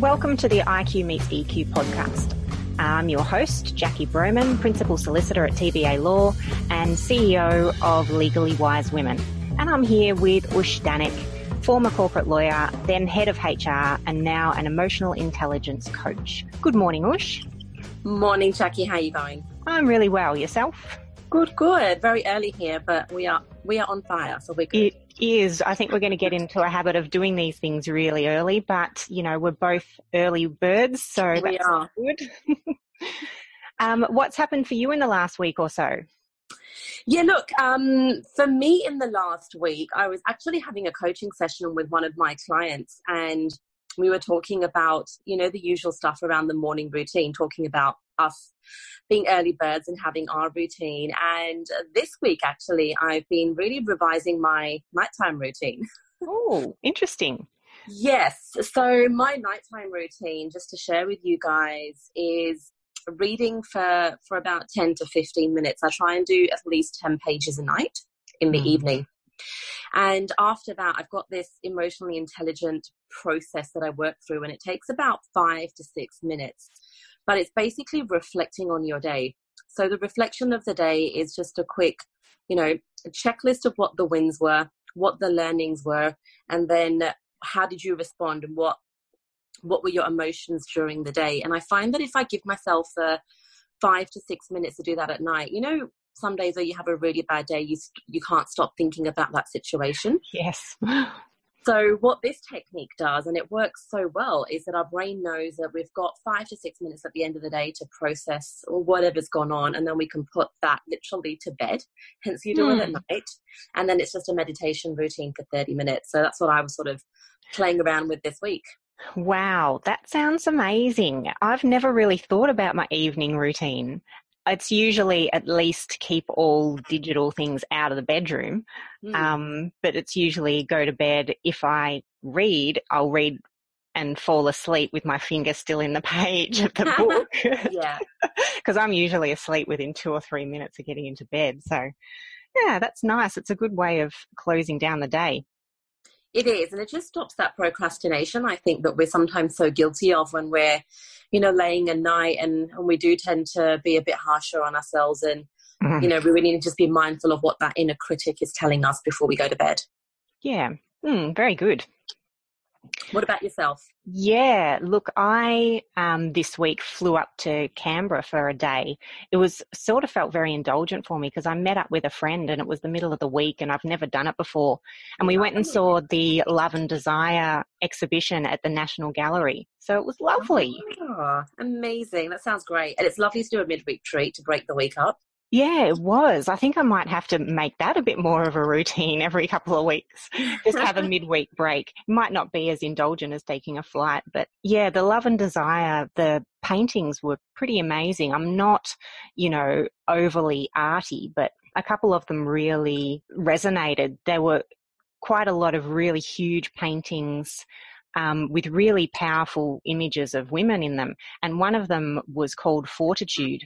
Welcome to the IQ Meets EQ podcast. I'm your host, Jackie Broman, Principal Solicitor at TBA Law and CEO of Legally Wise Women. And I'm here with Ush Danik, former corporate lawyer, then head of HR, and now an emotional intelligence coach. Good morning, Ush. Morning, Jackie. How are you going? I'm really well. Yourself? Good, good. Very early here, but we are we are on fire, so we're good. It is. I think we're going to get into a habit of doing these things really early, but you know, we're both early birds, so we that's are. good. um, what's happened for you in the last week or so? Yeah, look, um, for me in the last week, I was actually having a coaching session with one of my clients, and we were talking about, you know, the usual stuff around the morning routine, talking about us being early birds and having our routine. And this week, actually, I've been really revising my nighttime routine. Oh, interesting. Yes. So my nighttime routine, just to share with you guys, is reading for for about 10 to 15 minutes. I try and do at least 10 pages a night in the Mm. evening. And after that, I've got this emotionally intelligent process that I work through, and it takes about five to six minutes. But it's basically reflecting on your day. So the reflection of the day is just a quick, you know, checklist of what the wins were, what the learnings were, and then how did you respond and what what were your emotions during the day. And I find that if I give myself uh, five to six minutes to do that at night, you know, some days where you have a really bad day, you you can't stop thinking about that situation. Yes. So what this technique does, and it works so well, is that our brain knows that we've got five to six minutes at the end of the day to process whatever's gone on, and then we can put that literally to bed. Hence, you do it at hmm. night, and then it's just a meditation routine for thirty minutes. So that's what I was sort of playing around with this week. Wow, that sounds amazing. I've never really thought about my evening routine. It's usually at least keep all digital things out of the bedroom. Hmm. Um, but it's usually go to bed. If I read, I'll read and fall asleep with my finger still in the page of the book. yeah. Because I'm usually asleep within two or three minutes of getting into bed. So, yeah, that's nice. It's a good way of closing down the day. It is, and it just stops that procrastination. I think that we're sometimes so guilty of when we're, you know, laying a night, and, and we do tend to be a bit harsher on ourselves, and Mhm. you know, we really need to just be mindful of what that inner critic is telling us before we go to bed. Yeah, mm, very good. What about yourself? Yeah, look, I um, this week flew up to Canberra for a day. It was sort of felt very indulgent for me because I met up with a friend and it was the middle of the week and I've never done it before. And we went and saw the Love and Desire exhibition at the National Gallery. So it was lovely. Oh, amazing! That sounds great, and it's lovely to do a midweek treat to break the week up. Yeah, it was. I think I might have to make that a bit more of a routine every couple of weeks. Just have a midweek break. It might not be as indulgent as taking a flight, but yeah, the love and desire, the paintings were pretty amazing. I'm not, you know, overly arty, but a couple of them really resonated. There were quite a lot of really huge paintings um, with really powerful images of women in them. And one of them was called Fortitude.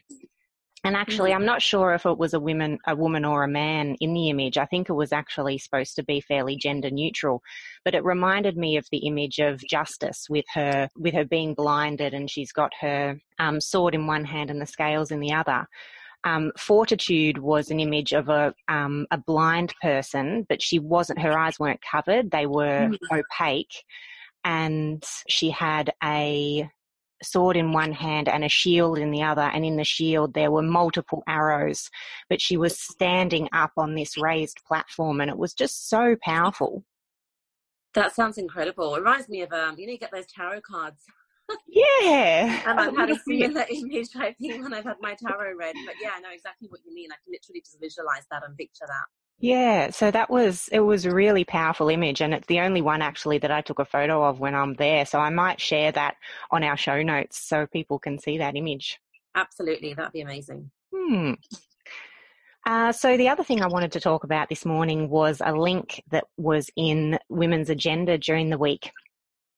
And actually, I'm not sure if it was a woman, a woman or a man in the image. I think it was actually supposed to be fairly gender neutral, but it reminded me of the image of Justice with her, with her being blinded and she's got her um, sword in one hand and the scales in the other. Um, Fortitude was an image of a um, a blind person, but she wasn't. Her eyes weren't covered; they were opaque, and she had a sword in one hand and a shield in the other, and in the shield there were multiple arrows. But she was standing up on this raised platform, and it was just so powerful. That sounds incredible. It reminds me of um, you know, you get those tarot cards, Yeah, and I've had a similar image, I think, when I've had my tarot read. But yeah, I know exactly what you mean. I can literally just visualize that and picture that. Yeah, so that was it was a really powerful image and it's the only one actually that I took a photo of when I'm there. So I might share that on our show notes so people can see that image. Absolutely, that'd be amazing. Hmm. Uh, so the other thing I wanted to talk about this morning was a link that was in Women's Agenda during the week.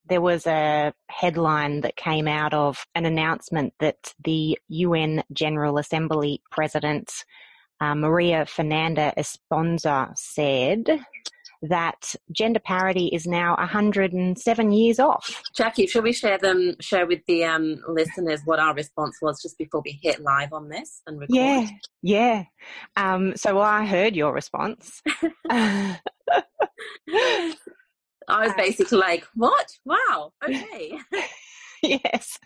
There was a headline that came out of an announcement that the UN General Assembly President uh, Maria Fernanda Espinosa said that gender parity is now 107 years off. Jackie, shall we share them share with the um, listeners what our response was just before we hit live on this and record? Yeah, yeah. Um, so I heard your response. I was basically like, "What? Wow, okay." yes.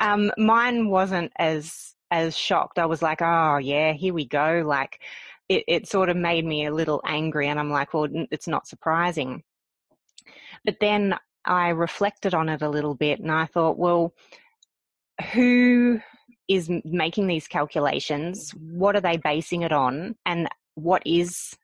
Um, mine wasn't as as shocked. I was like, "Oh yeah, here we go." Like it, it sort of made me a little angry, and I'm like, well, it's not surprising. But then I reflected on it a little bit, and I thought, well, who is making these calculations? What are they basing it on? And what is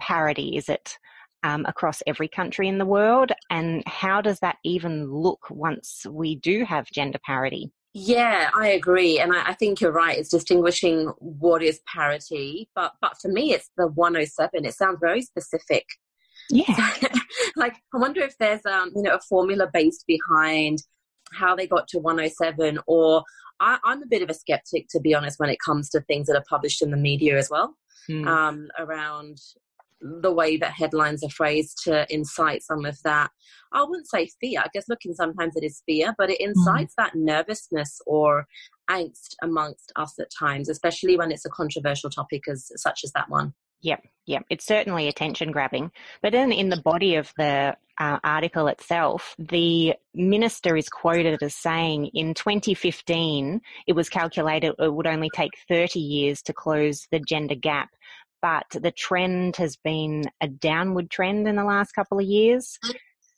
parity? Is it um, across every country in the world? And how does that even look once we do have gender parity? Yeah, I agree, and I, I, think you're right. It's distinguishing what is parity, but but for me, it's the 107. It sounds very specific. Yeah, like I wonder if there's um you know a formula based behind how they got to 107, or I, am a bit of a skeptic to be honest when it comes to things that are published in the media as well. Hmm. Um, around the way that headlines are phrased to incite some of that. I wouldn't say fear. I guess looking sometimes it is fear, but it mm. incites mm. that nervousness or angst amongst us at times, especially when it's a controversial topic as such as that one. Yep, yep. It's certainly attention grabbing. But then in the body of the uh, article itself, the minister is quoted as saying in 2015, it was calculated it would only take 30 years to close the gender gap but the trend has been a downward trend in the last couple of years.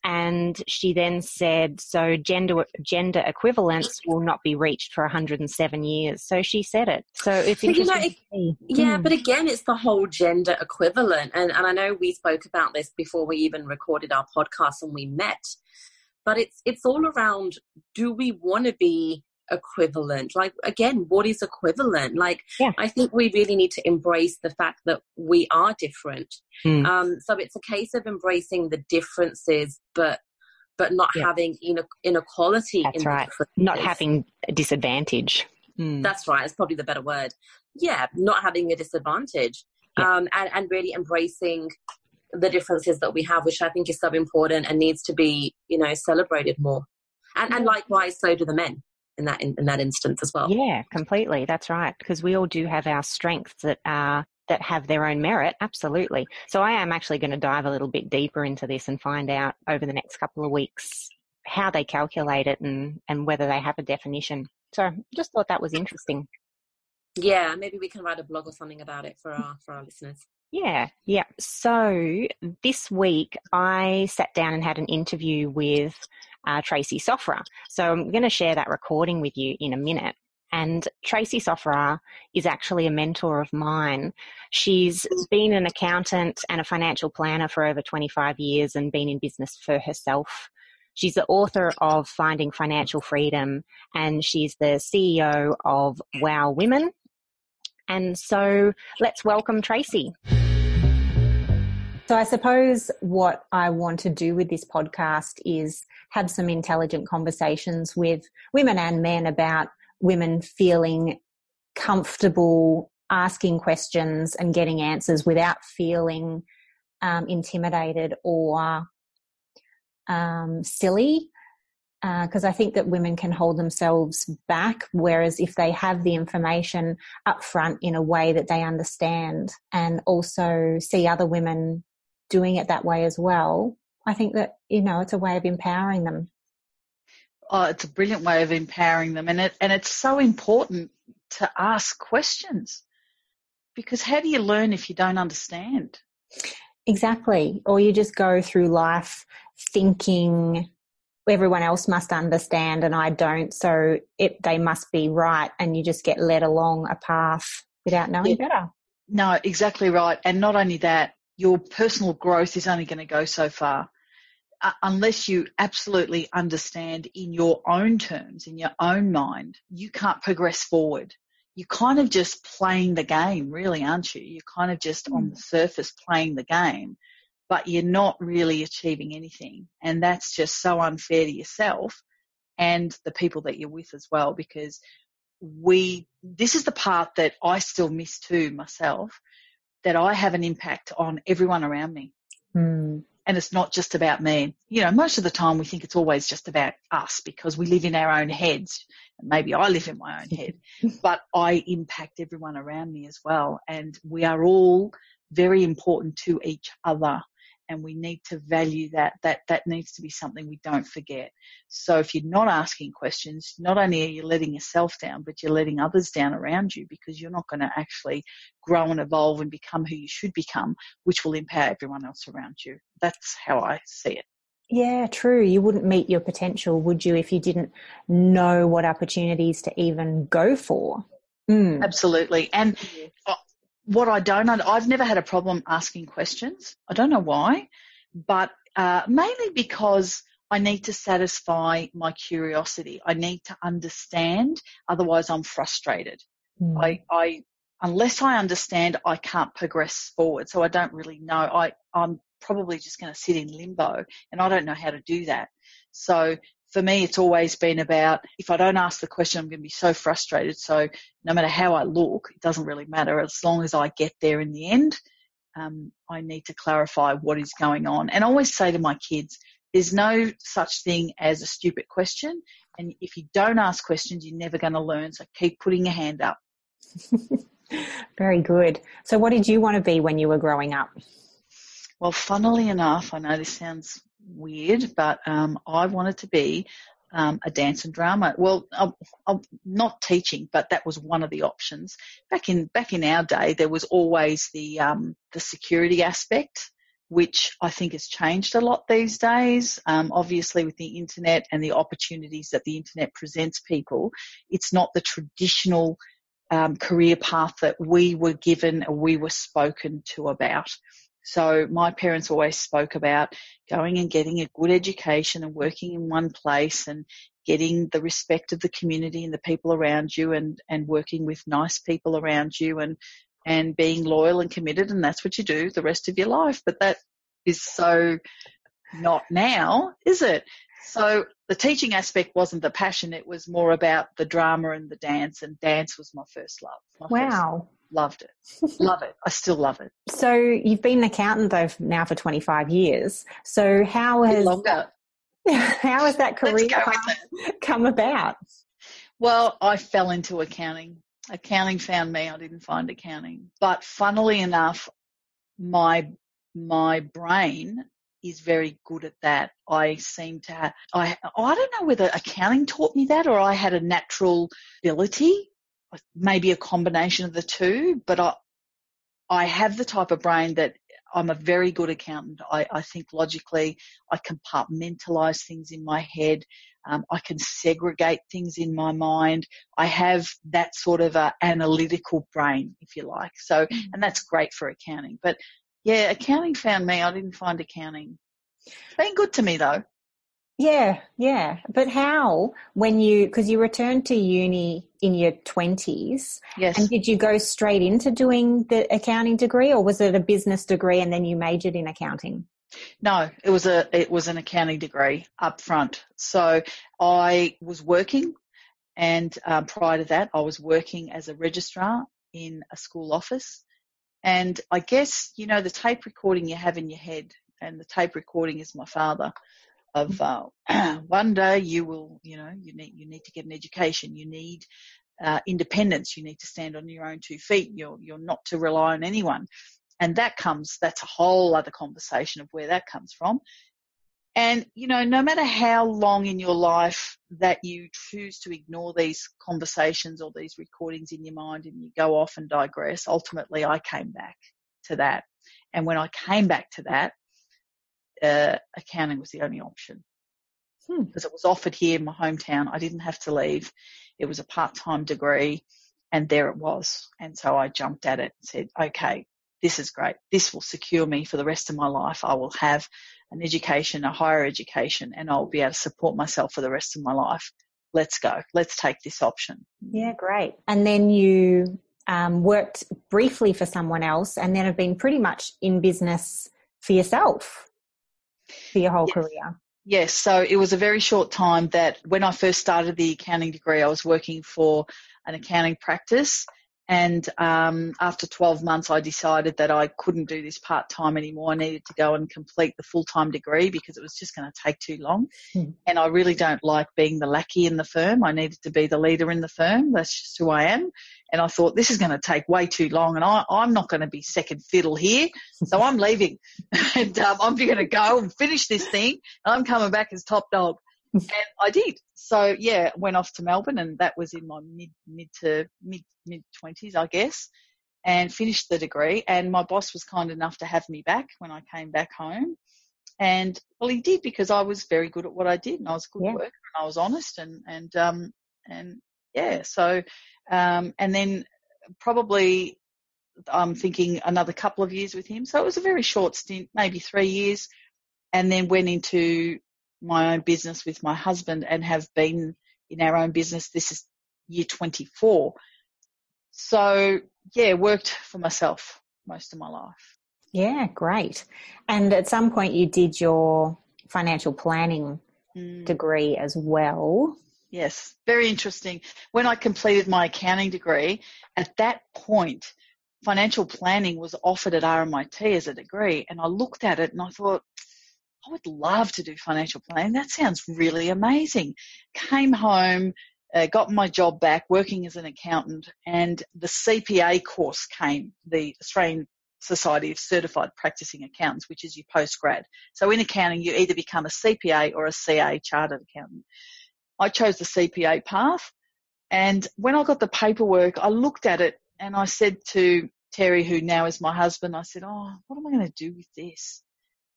And she then said, so gender gender equivalence will not be reached for 107 years. So she said it. So it's interesting. You know, it, yeah, mm. but again, it's the whole gender equivalent. And, and I know we spoke about this before we even recorded our podcast and we met. But it's it's all around do we want to be equivalent? Like again what is equivalent? Like yeah. i think we really need to embrace the fact that we are different. Mm. um, so it's a case of embracing the differences but but not yeah. having inequality that's in right. not having a disadvantage. Mm. that's right. It's probably the better word. Yeah not having a disadvantage. Yeah. um, and, and really embracing the differences that we have which i think is so important and needs to be you know celebrated more. And, and likewise so do the men in that in, in that instance as well. Yeah, completely. That's right. Because we all do have our strengths that are that have their own merit. Absolutely. So I am actually going to dive a little bit deeper into this and find out over the next couple of weeks how they calculate it and and whether they have a definition. So just thought that was interesting. Yeah, maybe we can write a blog or something about it for our for our listeners. Yeah, yeah. So this week I sat down and had an interview with uh, Tracey Sofra. So I'm going to share that recording with you in a minute. And Tracey Sofra is actually a mentor of mine. She's been an accountant and a financial planner for over 25 years and been in business for herself. She's the author of Finding Financial Freedom and she's the CEO of Wow Women. And so let's welcome Tracey. So I suppose what I want to do with this podcast is have some intelligent conversations with women and men about women feeling comfortable asking questions and getting answers without feeling um, intimidated or um, silly. Because uh, I think that women can hold themselves back, whereas if they have the information up front in a way that they understand and also see other women doing it that way as well, I think that, you know, it's a way of empowering them. Oh, it's a brilliant way of empowering them. And it, and it's so important to ask questions because how do you learn if you don't understand? Exactly. Or you just go through life thinking everyone else must understand and I don't, so it they must be right, and you just get led along a path without knowing yeah. better. No, exactly right. And not only that, your personal growth is only going to go so far uh, unless you absolutely understand in your own terms, in your own mind, you can't progress forward. You're kind of just playing the game, really, aren't you? You're kind of just mm. on the surface playing the game, but you're not really achieving anything. And that's just so unfair to yourself and the people that you're with as well, because we, this is the part that I still miss too myself that I have an impact on everyone around me. Mm. And it's not just about me. You know, most of the time we think it's always just about us because we live in our own heads. Maybe I live in my own head, but I impact everyone around me as well. And we are all very important to each other and we need to value that. That that needs to be something we don't forget. So if you're not asking questions, not only are you letting yourself down, but you're letting others down around you because you're not going to actually grow and evolve and become who you should become, which will empower everyone else around you. That's how I see it. Yeah, true. You wouldn't meet your potential, would you, if you didn't know what opportunities to even go for? Mm. Absolutely. And what I don't I've never had a problem asking questions. I don't know why, but uh, mainly because I need to satisfy my curiosity. I need to understand, otherwise I'm frustrated. Mm. I, I, unless I understand, I can't progress forward. So I don't really know. I, I'm probably just going to sit in limbo, and I don't know how to do that. So for me, it's always been about if I don't ask the question, I'm going to be so frustrated. So no matter how I look, it doesn't really matter. As long as I get there in the end, um, I need to clarify what is going on. And I always say to my kids, there's no such thing as a stupid question. And if you don't ask questions, you're never going to learn. So keep putting your hand up. Very good. So what did you want to be when you were growing up? Well, funnily enough, I know this sounds weird, but um, I wanted to be um, a dance and drama. Well, I'm, I'm, not teaching, but that was one of the options. Back in back in our day, there was always the um, the security aspect, which I think has changed a lot these days. Um, obviously, with the internet and the opportunities that the internet presents people, it's not the traditional um, career path that we were given or we were spoken to about. So my parents always spoke about going and getting a good education and working in one place and getting the respect of the community and the people around you and, and working with nice people around you and, and being loyal and committed. And that's what you do the rest of your life. But that is so not now, is it? So the teaching aspect wasn't the passion. It was more about the drama and the dance and dance was my first love. My wow. First Loved it. love it. I still love it. So you've been an accountant though now for 25 years. So how has longer. how has that career come about? Well, I fell into accounting. Accounting found me. I didn't find accounting. But funnily enough, my my brain is very good at that. I seem to have, I, I don't know whether accounting taught me that or I had a natural ability maybe a combination of the two, but I, I have the type of brain that I'm a very good accountant. I, I think logically, I compartmentalize things in my head. Um, I can segregate things in my mind. I have that sort of a analytical brain, if you like. So, mm. and that's great for accounting. But yeah, accounting found me. I didn't find accounting. It's been good to me though. Yeah, yeah. But how, when you, because you returned to uni in your 20s. Yes. And did you go straight into doing the accounting degree or was it a business degree and then you majored in accounting? No, it was a, it was an accounting degree up front. So I was working and um, prior to that I was working as a registrar in a school office. And I guess, you know, the tape recording you have in your head and the tape recording is my father of uh, one day you will, you know, you need you need to get an education. You need uh, independence. You need to stand on your own two feet. You're you're not to rely on anyone, and that comes. That's a whole other conversation of where that comes from. And you know, no matter how long in your life that you choose to ignore these conversations or these recordings in your mind, and you go off and digress, ultimately, I came back to that. And when I came back to that, uh, accounting was the only option hmm. because it was offered here in my hometown. I didn't have to leave. It was a part-time degree and there it was. And so I jumped at it and said, okay, this is great. This will secure me for the rest of my life. I will have an education, a higher education, and I'll be able to support myself for the rest of my life. Let's go. Let's take this option. Yeah, great. And then you um, worked briefly for someone else and then have been pretty much in business for yourself for your whole yes. career? Yes, so it was a very short time that when I first started the accounting degree, I was working for an accounting practice And um, after 12 months, I decided that I couldn't do this part time anymore. I needed to go and complete the full time degree because it was just going to take too long. Hmm. And I really don't like being the lackey in the firm. I needed to be the leader in the firm. That's just who I am. And I thought this is going to take way too long, and I, I'm not going to be second fiddle here. So I'm leaving, and um, I'm going to go and finish this thing. And I'm coming back as top dog and I did. So yeah, went off to Melbourne, and that was in my mid mid to mid mid twenties, I guess, and finished the degree. And my boss was kind enough to have me back when I came back home. And well, he did because I was very good at what I did, and I was a good yeah. worker, and I was honest, and and um and yeah. So um and then probably I'm thinking another couple of years with him. So it was a very short stint, maybe three years, and then went into my own business with my husband and have been in our own business. This is year 24. So yeah, worked for myself most of my life. Yeah, great. And at some point you did your financial planning mm. degree as well. Yes, very interesting. When I completed my accounting degree, at that point, financial planning was offered at RMIT as a degree, and I looked at it and I thought, I would love to do financial planning. That sounds really amazing. Came home, uh, got my job back working as an accountant, and the CPA course came, the Australian Society of Certified Practicing Accountants, which is your postgrad. So in accounting, you either become a CPA or a CA chartered accountant. I chose the CPA path, and when I got the paperwork, I looked at it and I said to Terry, who now is my husband, I said, "Oh, what am I going to do with this?"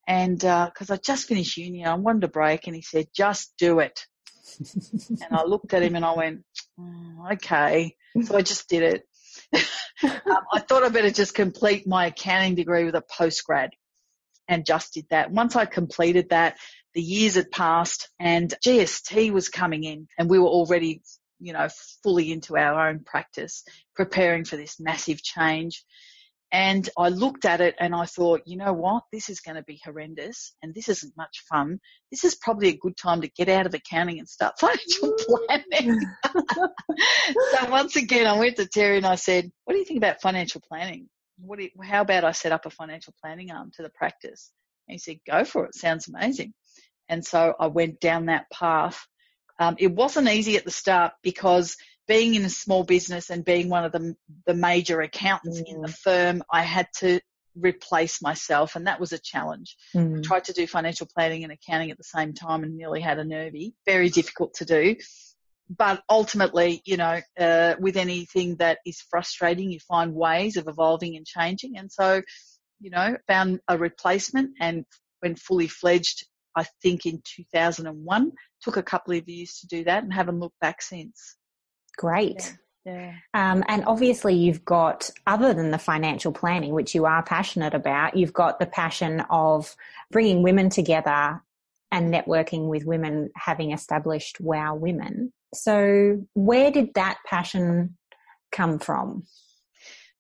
And because uh, I just finished uni, I wanted a break, and he said, "Just do it." and I looked at him and I went, oh, "Okay." So I just did it. um, I thought I better just complete my accounting degree with a postgrad, and just did that. Once I completed that, the years had passed, and GST was coming in, and we were already, you know, fully into our own practice, preparing for this massive change. And I looked at it and I thought, you know what? This is going to be horrendous and this isn't much fun. This is probably a good time to get out of accounting and start financial planning. so once again, I went to Terry and I said, what do you think about financial planning? What you, how about I set up a financial planning arm to the practice? And he said, go for it. Sounds amazing. And so I went down that path. Um, it wasn't easy at the start because being in a small business and being one of the, the major accountants mm. in the mm. firm, I had to replace myself and that was a challenge. Mm. I tried to do financial planning and accounting at the same time and nearly had a nervy. Very difficult to do. But ultimately, you know, uh, with anything that is frustrating, you find ways of evolving and changing. And so, you know, found a replacement and when fully fledged, I think in 2001, took a couple of years to do that and haven't looked back since. Great. Yeah. Um, and obviously, you've got, other than the financial planning, which you are passionate about, you've got the passion of bringing women together and networking with women having established Wow Women. So, where did that passion come from?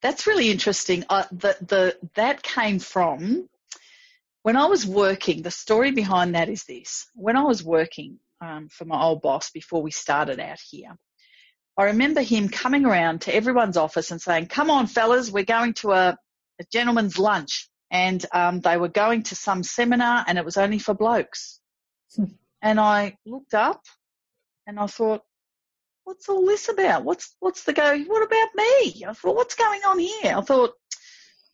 That's really interesting. Uh, the, the, that came from when I was working. The story behind that is this when I was working um, for my old boss before we started out here, I remember him coming around to everyone's office and saying, come on fellas, we're going to a, a gentleman's lunch. And um, they were going to some seminar and it was only for blokes. Hmm. And I looked up and I thought, what's all this about? What's, what's the go? What about me? I thought, what's going on here? I thought,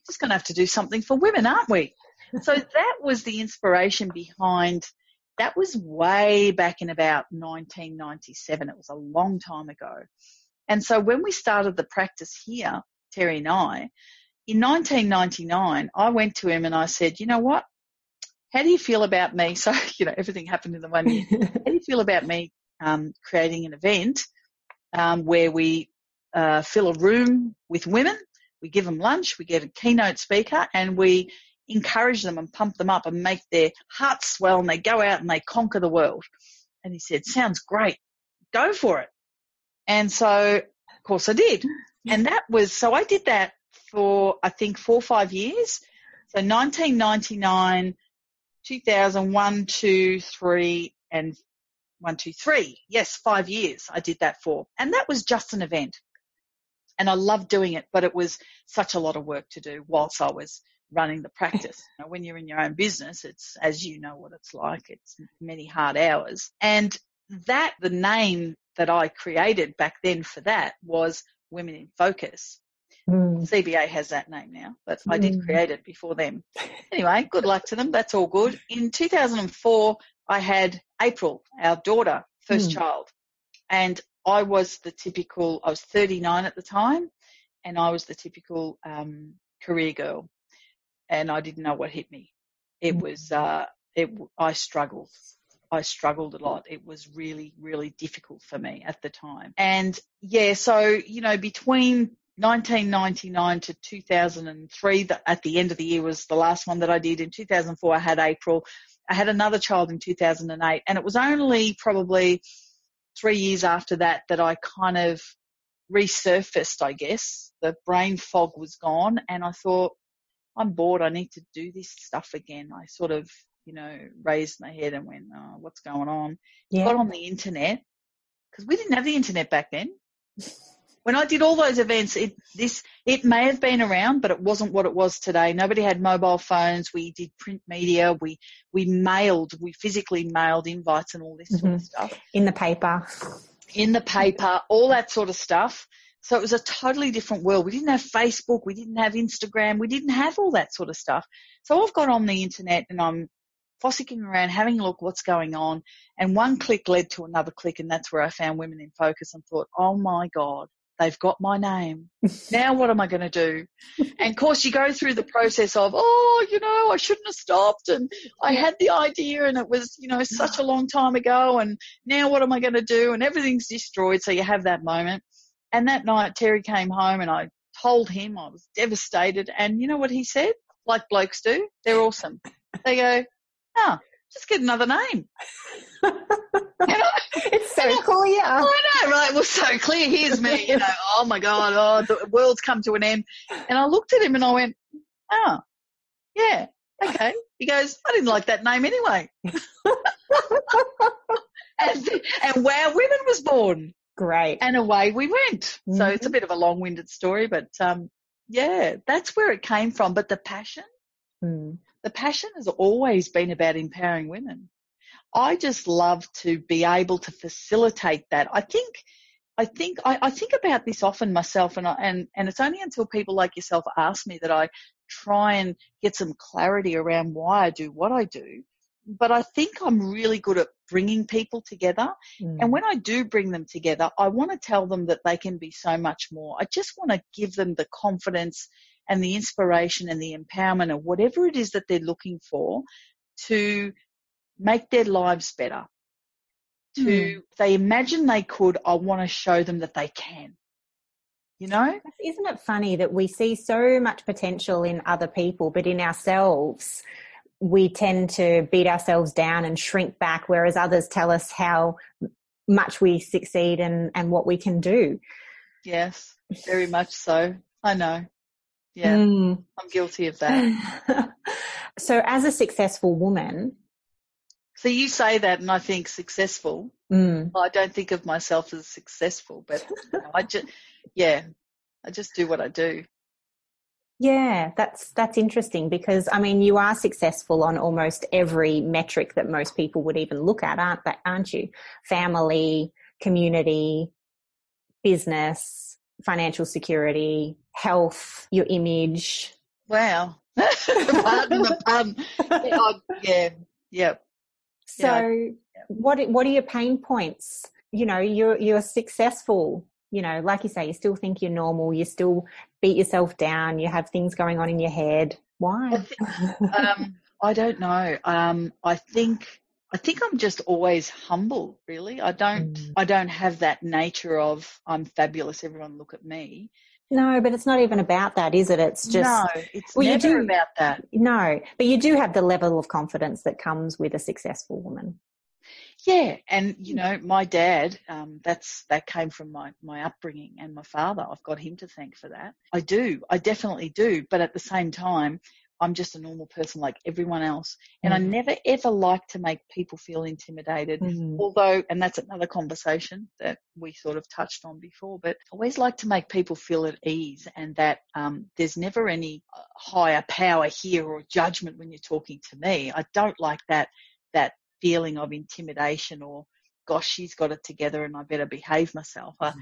just going to have to do something for women, aren't we? so that was the inspiration behind that was way back in about 1997. It was a long time ago. And so when we started the practice here, Terry and I, in 1999, I went to him and I said, you know what? How do you feel about me? So, you know, everything happened in the one year. How do you feel about me um, creating an event um, where we uh, fill a room with women, we give them lunch, we get a keynote speaker, and we encourage them and pump them up and make their hearts swell and they go out and they conquer the world. And he said, sounds great. Go for it. And so, of course I did. And that was, so I did that for, I think, four or five years. So 1999, 2001, two, three, and one, two, three. Yes, five years I did that for. And that was just an event. and I loved doing it, but it was such a lot of work to do whilst I was running the practice. You know, when you're in your own business, it's, as you know what it's like, it's many hard hours. And that, the name that I created back then for that was Women in Focus. Mm. CBA has that name now, but mm. I did hmm. create it before them. Anyway, good luck to them. That's all good. In 2004, I had April, our daughter, first mm. child. And I was the typical, I was 39 at the time, and I was the typical um, career girl. And I didn't know what hit me. It hmm. was, uh, it, I struggled. I struggled a lot. It was really, really difficult for me at the time. And yeah, so, you know, between 1999 to 2003, at the end of the year was the last one that I did. In 2004, I had April. I had another child in 2008, and it was only probably three years after that that I kind of resurfaced, I guess. The brain fog was gone, and I thought, I'm bored. I need to do this stuff again. I sort of, you know, raised my head and went, oh, what's going on? Yeah. Got on the internet because we didn't have the internet back then. when I did all those events, it this it may have been around, but it wasn't what it was today. Nobody had mobile phones. We did print media. We we mailed. We physically mailed invites and all this mm-hmm. sort of mm-hmm. stuff in the paper. In the paper, all that sort of stuff. So it was a totally different world. We didn't have Facebook. We didn't have Instagram. We didn't have all that sort of stuff. So I've got on the internet and I'm fossicking around, having a look what's going on. And one click led to another click, and that's where I found Women in Focus and thought, oh my God, They've got my name. now what am I going to do? And of course you go through the process of, oh, you know, I shouldn't have stopped and I had the idea and it was, you know, such a long time ago and now what am I going to do? And everything's destroyed. So you have that moment. And that night Terry came home and I told him I was devastated. And you know what he said? Like blokes do. They're awesome. They go, oh, just get another name. it's so clear. I know, right? It was so clear. Here's me, you know, oh my God, oh, the world's come to an end. And I looked at him and I went, oh, yeah, okay. He goes, I didn't like that name anyway. and, and Wow Women was born. Great. And away we went. Mm-hmm. So it's a mm-hmm. bit of a long winded story, but um, yeah, that's where it came from. But the passion, mm. the passion has always been about empowering women. I just love to be able to facilitate that. I think, I think, I, I think about this often myself and, I, and, and it's only until people like yourself ask me that I try and get some clarity around why I do what I do. But I think I'm really good at bringing people together. Mm. And when I do bring them together, I want to tell them that they can be so much more. I just want to give them the confidence and the inspiration and the empowerment of whatever it is that they're looking for to make their lives better. To mm. they imagine they could, I want to show them that they can. You know? Isn't it funny that we see so much potential in other people, but in ourselves, we tend to beat ourselves down and shrink back, whereas others tell us how much we succeed and, and what we can do. Yes, very much so. I know. Yeah, mm. I'm guilty of that. so, as a successful woman, so you say that, and I think successful. Mm. Well, I don't think of myself as successful, but you know, I just, yeah, I just do what I do. Yeah, that's that's interesting because I mean you are successful on almost every metric that most people would even look at, aren't that aren't you? Family, community, business, financial security, health, your image. Wow. Pardon the pun. Oh, yeah, yeah, yeah. So yeah. what what are your pain points? You know, you're you're successful. You know, like you say, you still think you're normal. You still beat yourself down. You have things going on in your head. Why? I, think, um, I don't know. Um, I think I think I'm just always humble. Really, I don't mm. I don't have that nature of I'm fabulous. Everyone look at me. No, but it's not even about that, is it? It's just no, it's well, never you do, about that. No, but you do have the level of confidence that comes with a successful woman. Yeah, and you know, my dad, um, that's that came from my my upbringing and my father. I've got him to thank for that. I do, I definitely do. But at the same time, I'm just a normal person like everyone else. And Mm. I never ever like to make people feel intimidated. Mm. Although, and that's another conversation that we sort of touched on before, but I always like to make people feel at ease and that um, there's never any uh, higher power here or judgment when you're talking to me. I don't like that, that feeling of intimidation or, gosh, she's got it together and I better behave myself. I,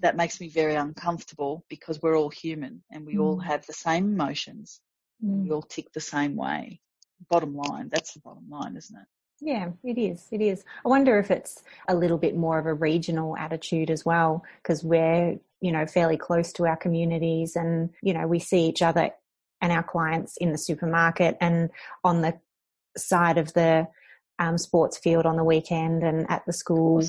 that makes me very uncomfortable because we're all human and we all Mm. have the same emotions. Mm. We all tick the same way. Bottom line, that's the bottom line, isn't it? Yeah, it is. It is. I wonder if it's a little bit more of a regional attitude as well, because we're, you know, fairly close to our communities and, you know, we see each other and our clients in the supermarket and on the side of the um, sports field on the weekend and at the school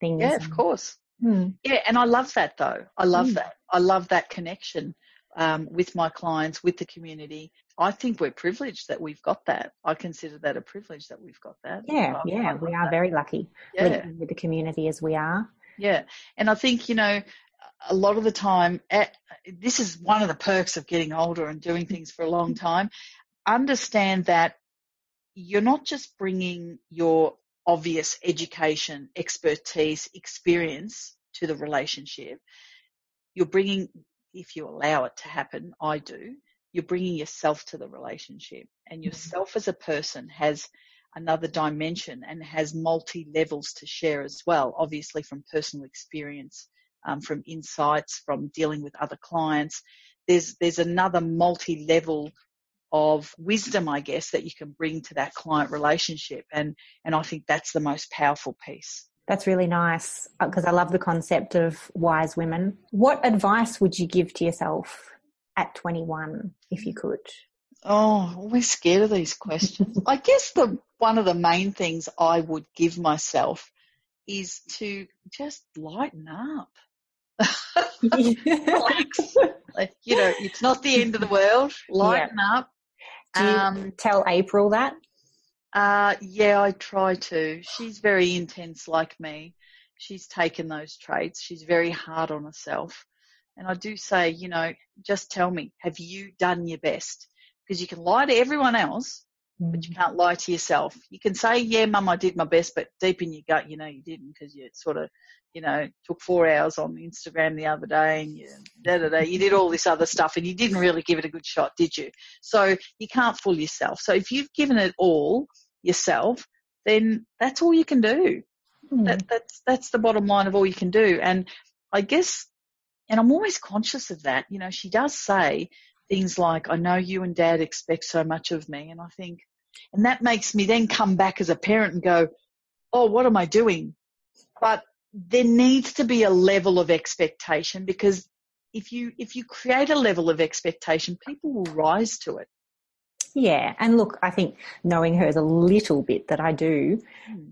things. Yeah, of course. Hmm. Yeah, and I love that though. I love Mm. that. I love that connection um, with my clients, with the community. I think we're privileged that we've got that. I consider that a privilege that we've got that. Yeah, I- I yeah, love we are that. very lucky Yeah. with the community as we are. Yeah, and I think you know, a lot of the time, eh, this is one of the perks of getting older and doing things for a long time. Understand that you're not just bringing your obvious education, expertise, experience to the relationship. You're bringing, if you allow it to happen, I do. You're bringing yourself to the relationship, and yourself as a person has another dimension and has multi levels to share as well, obviously from personal experience, um, from insights, from dealing with other clients. There's, there's another multi level of wisdom, I guess, that you can bring to that client relationship. And, and I think that's the most powerful piece. That's really nice uh, because I love the concept of wise women. What advice would you give to yourself at 21 if you could? Oh, I'm always scared of these questions. I guess the one of the main things I would give myself is to just lighten up. Relax. Like, you know, it's not the end of the world. Lighten up. Do you Um, tell April that? uh, yeah, I try to. She's very intense like me. She's taken those traits. She's very hard on herself. And I do say, you know, just tell me, have you done your best? Because you can lie to everyone else, but you can't lie to yourself. You can say, yeah, mum, I did my best, but deep in your gut, you know, you didn't because you sort of, you know, took four hours on Instagram the other day and you, da, da, da, you did all this other stuff and you didn't really give it a good shot, did you? So you can't fool yourself. So if you've given it all yourself, then that's all you can do. Hmm. That, that's, that's the bottom line of all you can do. And I guess, and I'm always conscious of that. You know, she does say things like, I know you and dad expect so much of me. And I think, and that makes me then come back as a parent and go, oh, what am I doing? But there needs to be a level of expectation because if you, if you create a level of expectation, people will rise to it. Yeah, and look, I think knowing her the little bit that I do, Hmm.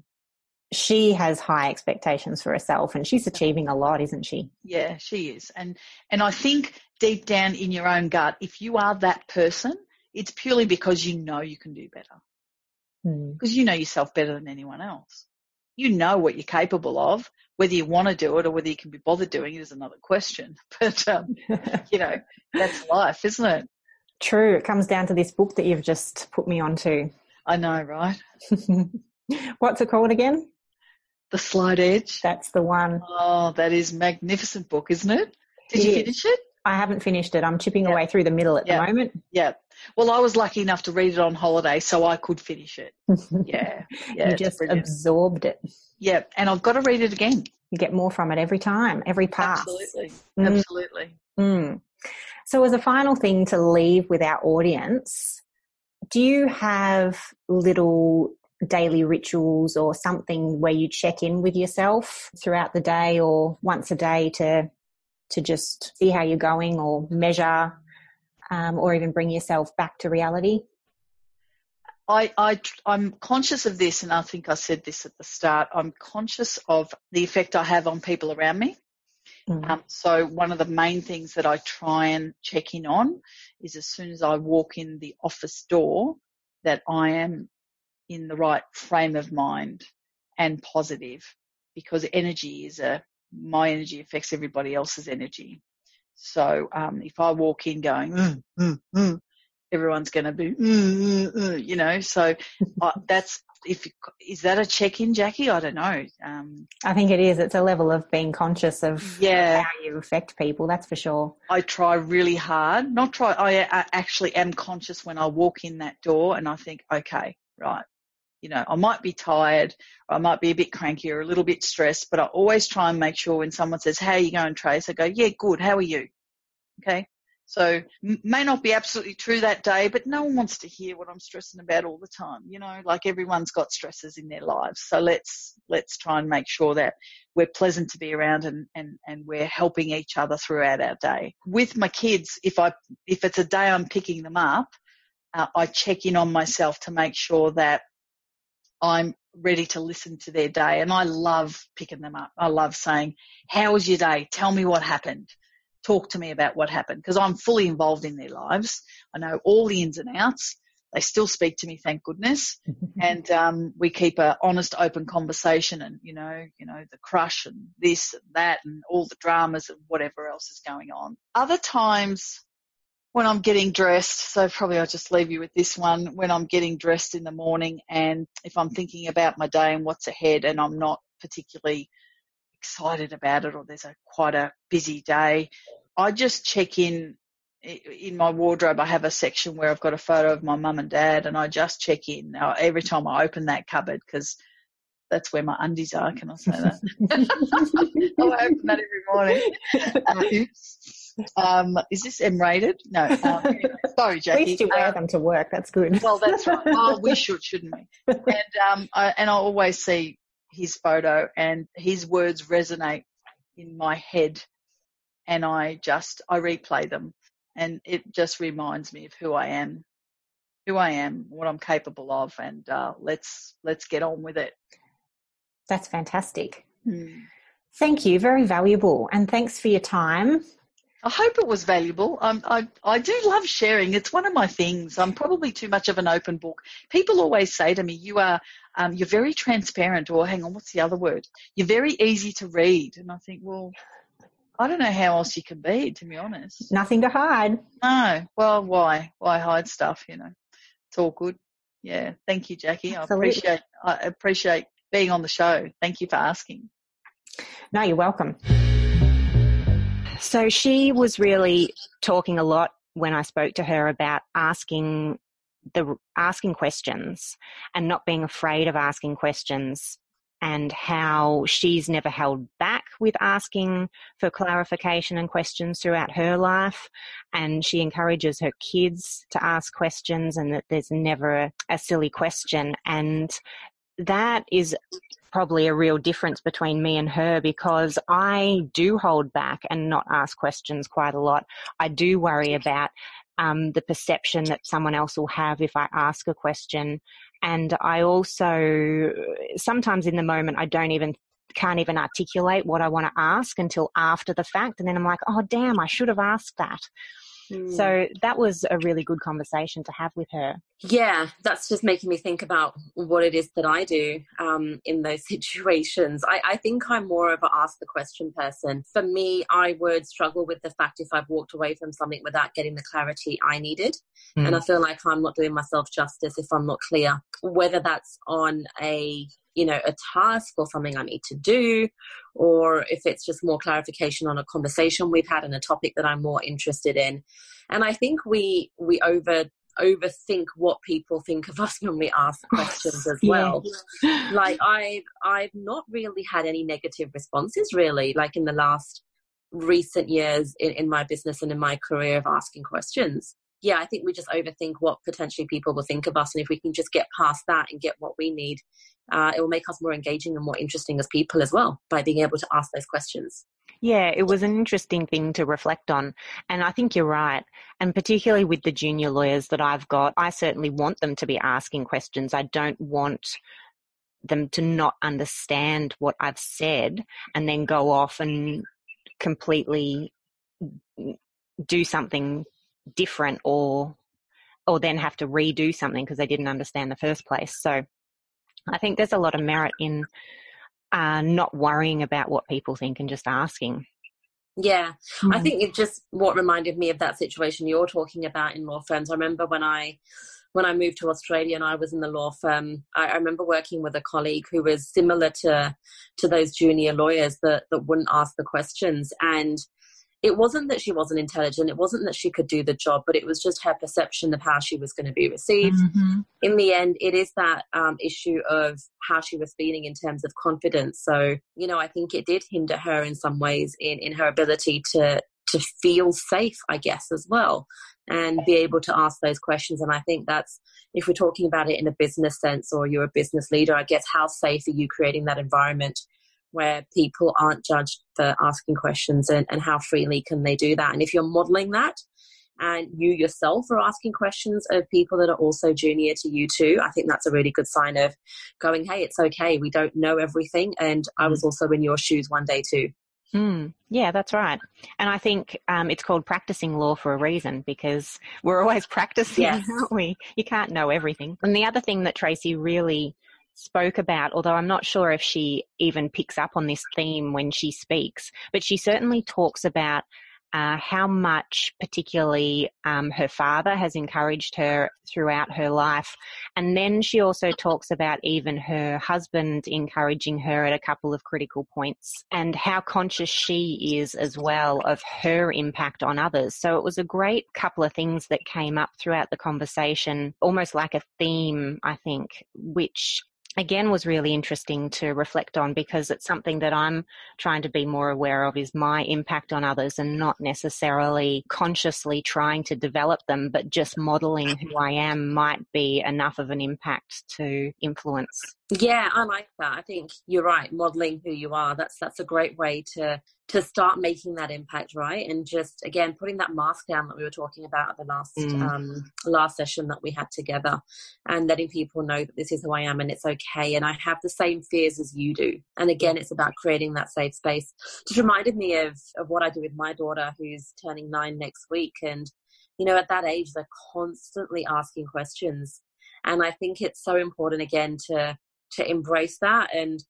She has high expectations for herself and she's achieving a lot, isn't she? Yeah, she is. And, and I think deep down in your own gut, if you are that person, it's purely because you know you can do better. Hmm. Because you know yourself better than anyone else. You know what you're capable of. Whether you want to do it or whether you can be bothered doing it is another question. But, um, you know, that's life, isn't it? True. It comes down to this book that you've just put me onto. I know, right? What's it called again? The Slight Edge. That's the one. Oh, that is magnificent book, isn't it? Did It you finish it? I haven't finished it. I'm chipping away through the middle at the moment. Yeah. Well, I was lucky enough to read it on holiday, so I could finish it. Yeah. Yeah. you just brilliant. absorbed it. Yeah. And I've got to read it again. You get more from it every time, every pass. Absolutely. Mm. Absolutely. Mm. So, as a final thing to leave with our audience, do you have little daily rituals or something where you check in with yourself throughout the day or once a day to to just see how you're going or measure um, or even bring yourself back to reality? I, I, I'm conscious of this, and I think I said this at the start. I'm conscious of the effect I have on people around me. Mm. Um, so one of the main things that I try and check in on is as soon as I walk in the office door that I am in the right frame of mind and positive because energy is a, my energy affects everybody else's energy. So, um, if I walk in going, mm, mm, mm, everyone's going to be, mm, mm, mm, you know. So uh, that's if is that a check in, Jackie? I don't know. Um, I think it is. It's a level of being conscious of yeah. how you affect people. That's for sure. I try really hard. Not try. I, I actually am conscious when I walk in that door, and I think, okay, right. You know, I might be tired, I might be a bit cranky or a little bit stressed, but I always try and make sure when someone says, "How are you going, Trace?" I go, "Yeah, good. How are you?" Okay. So may not be absolutely true that day, but no one wants to hear what I'm stressing about all the time. You know, like everyone's got stresses in their lives. So let's, let's try and make sure that we're pleasant to be around and, and, and we're helping each other throughout our day. With my kids, if I, if it's a day I'm picking them up, uh, I check in on myself to make sure that I'm ready to listen to their day. And I love picking them up. I love saying, how was your day? Tell me what happened talk to me about what happened because I'm fully involved in their lives. I know all the ins and outs. They still speak to me, thank goodness. and um, we keep a honest, open conversation, and you know, you know, the crush and this and that, and all the dramas and whatever else is going on. Other times, when I'm getting dressed, so probably I'll just leave you with this one. When I'm getting dressed in the morning, and if I'm thinking about my day and what's ahead, and I'm not particularly excited about it or there's a quite a busy day, I just check in in my wardrobe. I have a section where I've got a photo of my mum and dad, and I just check in now every time I open that cupboard because that's where my undies are. Can I say that? I open that every morning. Um, is this M rated? No. Um, sorry, Jackie. We to wear um, them to work. That's good. Well, that's right. Oh, we should, shouldn't we? And um, I, and I always see his photo and his words resonate in my head and I just, I replay them and it just reminds me of who I am, who I am, what I'm capable of and uh, let's, let's get on with it. That's fantastic. Hmm. Thank you. Very valuable. And thanks for your time. I hope it was valuable. Um, I I do love sharing. It's one of my things. I'm probably too much of an open book. People always say to me, "You are um, you're very transparent," or "Hang on, what's the other word?" You're very easy to read, and I think, well, I don't know how else you can be, to be honest. Nothing to hide. No. Well, why? Why hide stuff? You know, it's all good. Yeah. Thank you, Jackie. Absolutely. I appreciate I appreciate being on the show. Thank you for asking. No, you're welcome. So she was really talking a lot when I spoke to her about asking the asking questions and not being afraid of asking questions and how she's never held back with asking for clarification and questions throughout her life. And she encourages her kids to ask questions and that there's never a, a silly question. And that is probably a real difference between me and her because I do hold back and not ask questions quite a lot. I do worry about um, the perception that someone else will have if I ask a question. And I also, sometimes in the moment, I don't even can't even articulate what I want to ask until after the fact. And then I'm like, oh, damn, I should have asked that. Mm. So that was a really good conversation to have with her. Yeah, that's just making me think about what it is that I do um, in those situations. I, I, think I'm more of an ask the question person. For me, I would struggle with the fact if I've walked away from something without getting the clarity I needed. Mm. And I feel like I'm not doing myself justice if I'm not clear, whether that's on a you know a task or something i need to do or if it's just more clarification on a conversation we've had and a topic that i'm more interested in. And i think we we over overthink what people think of us when we ask questions as well. Yeah. like i've i've not really had any negative responses really like in the last recent years in, in my business and in my career of asking questions yeah, I think we just overthink what potentially people will think of us. And if we can just get past that and get what we need, uh, it will make us more engaging and more interesting as people as well by being able to ask those questions. Yeah, it was an interesting thing to reflect on. And I think you're right. And particularly with the junior lawyers that I've got, I certainly want them to be asking questions. I don't want them to not understand what I've said and then go off and completely do something different or or then have to redo something because they didn't understand the first place. So I think there's a lot of merit in uh, not worrying about what people think and just asking. Yeah, mm. I think it just what reminded me of that situation you're talking about in law firms. I remember when I when I moved to Australia and I was in the law firm, I, I, remember working with a colleague who was similar to to those junior lawyers that that wouldn't ask the questions. And it wasn't that she wasn't intelligent, it wasn't that she could do the job, but it was just her perception of how she was going to be received. Mm-hmm. In the end, it is that um, issue of how she was feeling in terms of confidence. So, you know, I think it did hinder her in some ways in, in her ability to to feel safe, I guess, as well, and be able to ask those questions. And I think that's, if we're talking about it in a business sense or you're a business leader, I guess, how safe are you creating that environment where people aren't judged for asking questions and, and how freely can they do that? And if you're modeling that, and you yourself are asking questions of people that are also junior to you too, I think that's a really good sign of going, hey, it's okay. We don't know everything. And I was mm. also in your shoes one day too. Mm, yeah, that's right. And I think um, it's called practicing law for a reason because we're always practicing, yes. aren't we? You can't know everything. And the other thing that Tracey really spoke about, although I'm not sure if she even picks up on this theme when she speaks, but she certainly talks about uh, how much, particularly, um, her father has encouraged her throughout her life. And then she also talks about even her husband encouraging her at a couple of critical points and how conscious she is as well of her impact on others. So it was a great couple of things that came up throughout the conversation, almost like a theme, I think, which again was really interesting to reflect on because it's something that I'm trying to be more aware of is my impact on others and not necessarily consciously trying to develop them, but just modeling who I am might be enough of an impact to influence. Yeah, I like that. I think you're right. Modeling who you are. That's that's a great way to to start making that impact, right? And just again putting that mask down that we were talking about at the last mm. um, last session that we had together, and letting people know that this is who I am and it's okay. And I have the same fears as you do. And again, it's about creating that safe space. Just reminded me of of what I do with my daughter, who's turning nine next week, and you know, at that age, they're constantly asking questions. And I think it's so important again to to embrace that. And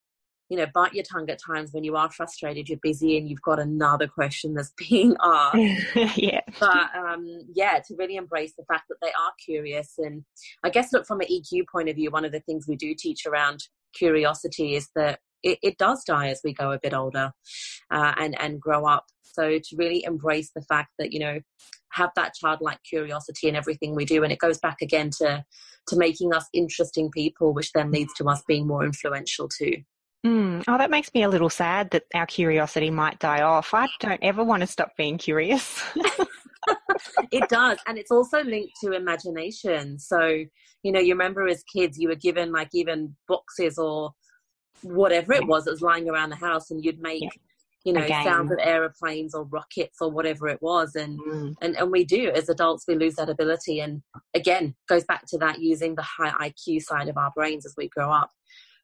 you know bite your tongue at times when you are frustrated you're busy and you've got another question that's being asked. Yeah. But um yeah to really embrace the fact that they are curious. And i guess look from an eq point of view one of the things we do teach around curiosity is that it, it does die as we go a bit older uh, and and grow up. So to really embrace the fact that you know have that childlike curiosity in everything we do and it goes back again to to making us interesting people which then leads to us being more influential too Mm. Oh, that makes me a little sad that our curiosity might die off. I don't ever want to stop being curious. it does. And it's also linked to imagination. So, you know, you remember as kids, you were given like even boxes or whatever it was that was lying around the house, and you'd make. Yeah you know Again. sounds of aeroplanes or rockets or whatever it was and, mm. and and we do as adults we lose that ability and again goes back to that using the high iq side of our brains as we grow up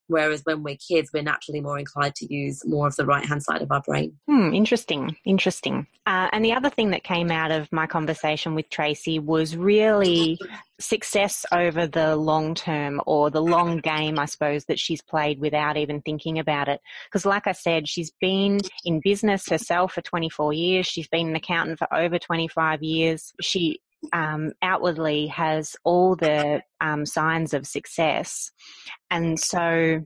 Whereas when we're kids, we're naturally more inclined to use more of the right hand side of our brain. Hmm, interesting, interesting. Uh, and the other thing that came out of my conversation with Tracey was really success over the long term or the long game, I suppose, that she's played without even thinking about it. Because, like I said, she's been in business herself for 24 years. She's been an accountant for over 25 years. She um, outwardly has all the um, signs of success. And so,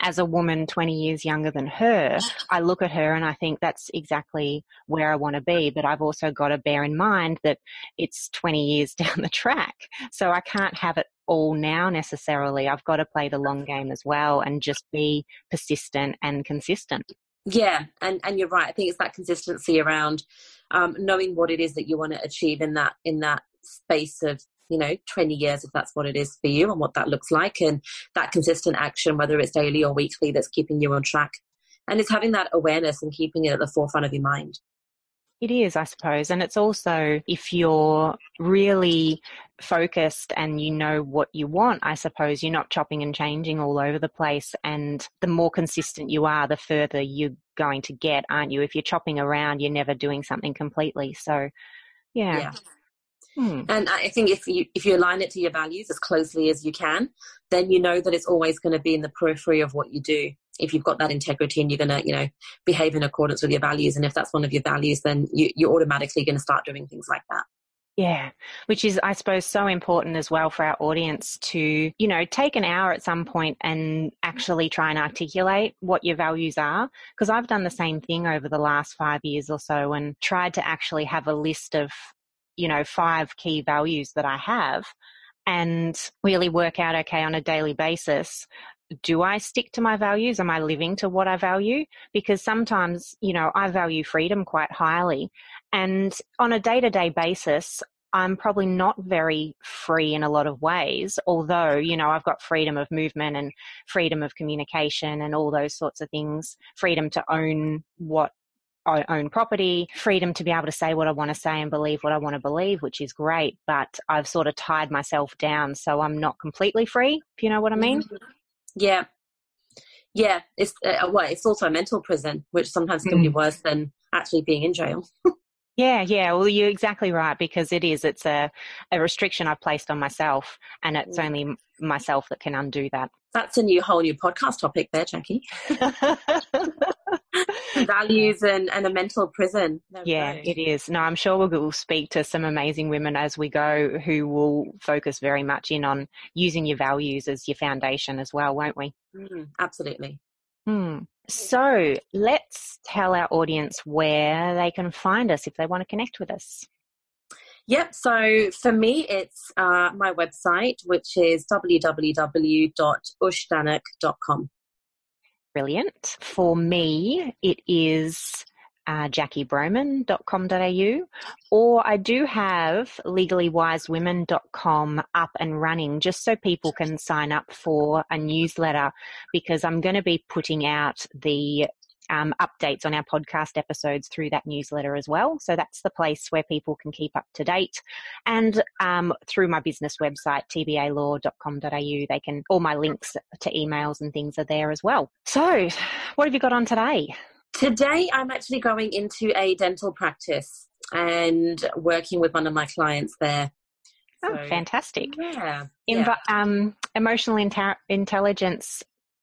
as a woman 20 years younger than her, I look at her and I think that's exactly where I want to be. But I've also got to bear in mind that it's 20 years down the track. So I can't have it all now necessarily. I've got to play the long game as well and just be persistent and consistent. Yeah, and and you're right. I think it's that consistency around um, knowing what it is that you want to achieve in that in that space of you know 20 years if that's what it is for you and what that looks like. And that consistent action whether it's daily or weekly that's keeping you on track. And it's having that awareness and keeping it at the forefront of your mind it is, I suppose. And it's also if you're really focused and you know what you want, I suppose you're not chopping and changing all over the place. And the more consistent you are, the further you're going to get, aren't you? If you're chopping around, you're never doing something completely. So, yeah. yeah. Hmm. And I think if you if you align it to your values as closely as you can, then you know that it's always going to be in the periphery of what you do. If you've got that integrity and you're going to, you know, behave in accordance with your values, and if that's one of your values, then you, you're automatically going to start doing things like that. Yeah, which is, I suppose, so important as well for our audience to, you know, take an hour at some point and actually try and articulate what your values are. Because I've done the same thing over the last five years or so and tried to actually have a list of, you know, five key values that I have and really work out, okay, on a daily basis, do I stick to my values? Am I living to what I value? Because sometimes, you know, I value freedom quite highly. And on a day to day basis, I'm probably not very free in a lot of ways, although, you know, I've got freedom of movement and freedom of communication and all those sorts of things, freedom to own what own property, freedom to be able to say what I want to say and believe what I want to believe, which is great. But I've sort of tied myself down so I'm not completely free, if you know what I mean. Mm-hmm. Yeah. Yeah. It's, uh, well, it's also a mental prison, which sometimes can mm. be worse than actually being in jail. Yeah, yeah. Well, you're exactly right because it is. It's a, a restriction I've placed on myself, and it's mm. only myself that can undo that. That's a new whole new podcast topic there, Jackie. Values and, and a mental prison. yeah, it is. No, I'm sure we'll, we'll speak to some amazing women as we go who will focus very much in on using your values as your foundation as well, won't we? Mm, absolutely. Hmm. So let's tell our audience where they can find us if they want to connect with us. Yep. So for me, it's uh, my website, which is www.ushdanak.com. Brilliant. For me, it is uh, jackiebroman.com.au, or I do have legallywisewomen.com up and running just so people can sign up for a newsletter because I'm going to be putting out the um, updates on our podcast episodes through that newsletter as well. So that's the place where people can keep up to date. And um, through my business website, tbalaw.com.au, they can, all my links to emails and things are there as well. So, what have you got on today? Today, I'm actually going into a dental practice and working with one of my clients there. Oh, so, fantastic. Yeah. Yeah. Um, emotional inter- intelligence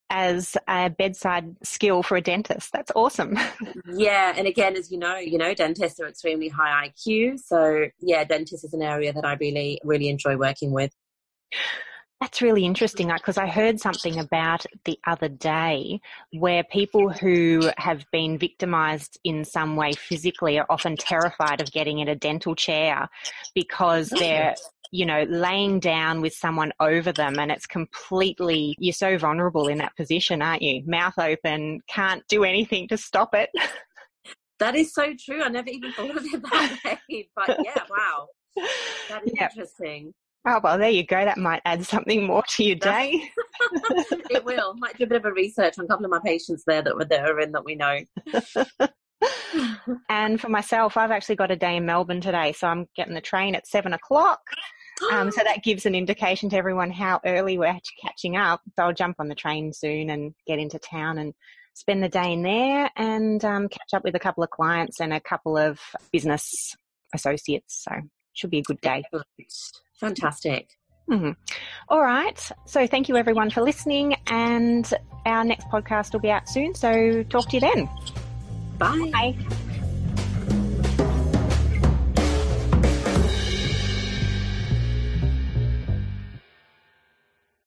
as a bedside skill for a dentist. That's awesome. yeah, and again, as you know, you know, dentists are extremely high IQ. So yeah, dentist is an area that I really, really enjoy working with. That's really interesting uh, because I heard something about the other day where people who have been victimized in some way physically are often terrified of getting in a dental chair because oh, they're you know, laying down with someone over them and it's completely, you're so vulnerable in that position, aren't you? Mouth open, can't do anything to stop it. That is so true. I never even thought of it that way. But yeah, wow. That is yep. interesting. Oh, well, there you go. That might add something more to your day. it will. Might do a bit of a research on a couple of my patients there that were there and that we know. and for myself, I've actually got a day in Melbourne today. So I'm getting the train at seven o'clock. Um, so that gives an indication to everyone how early we're catching up. So I'll jump on the train soon and get into town and spend the day in there and um, catch up with a couple of clients and a couple of business associates. So should be a good day. Fantastic. Mm-hmm. All right. So thank you everyone for listening, and our next podcast will be out soon. So talk to you then. Bye. Bye.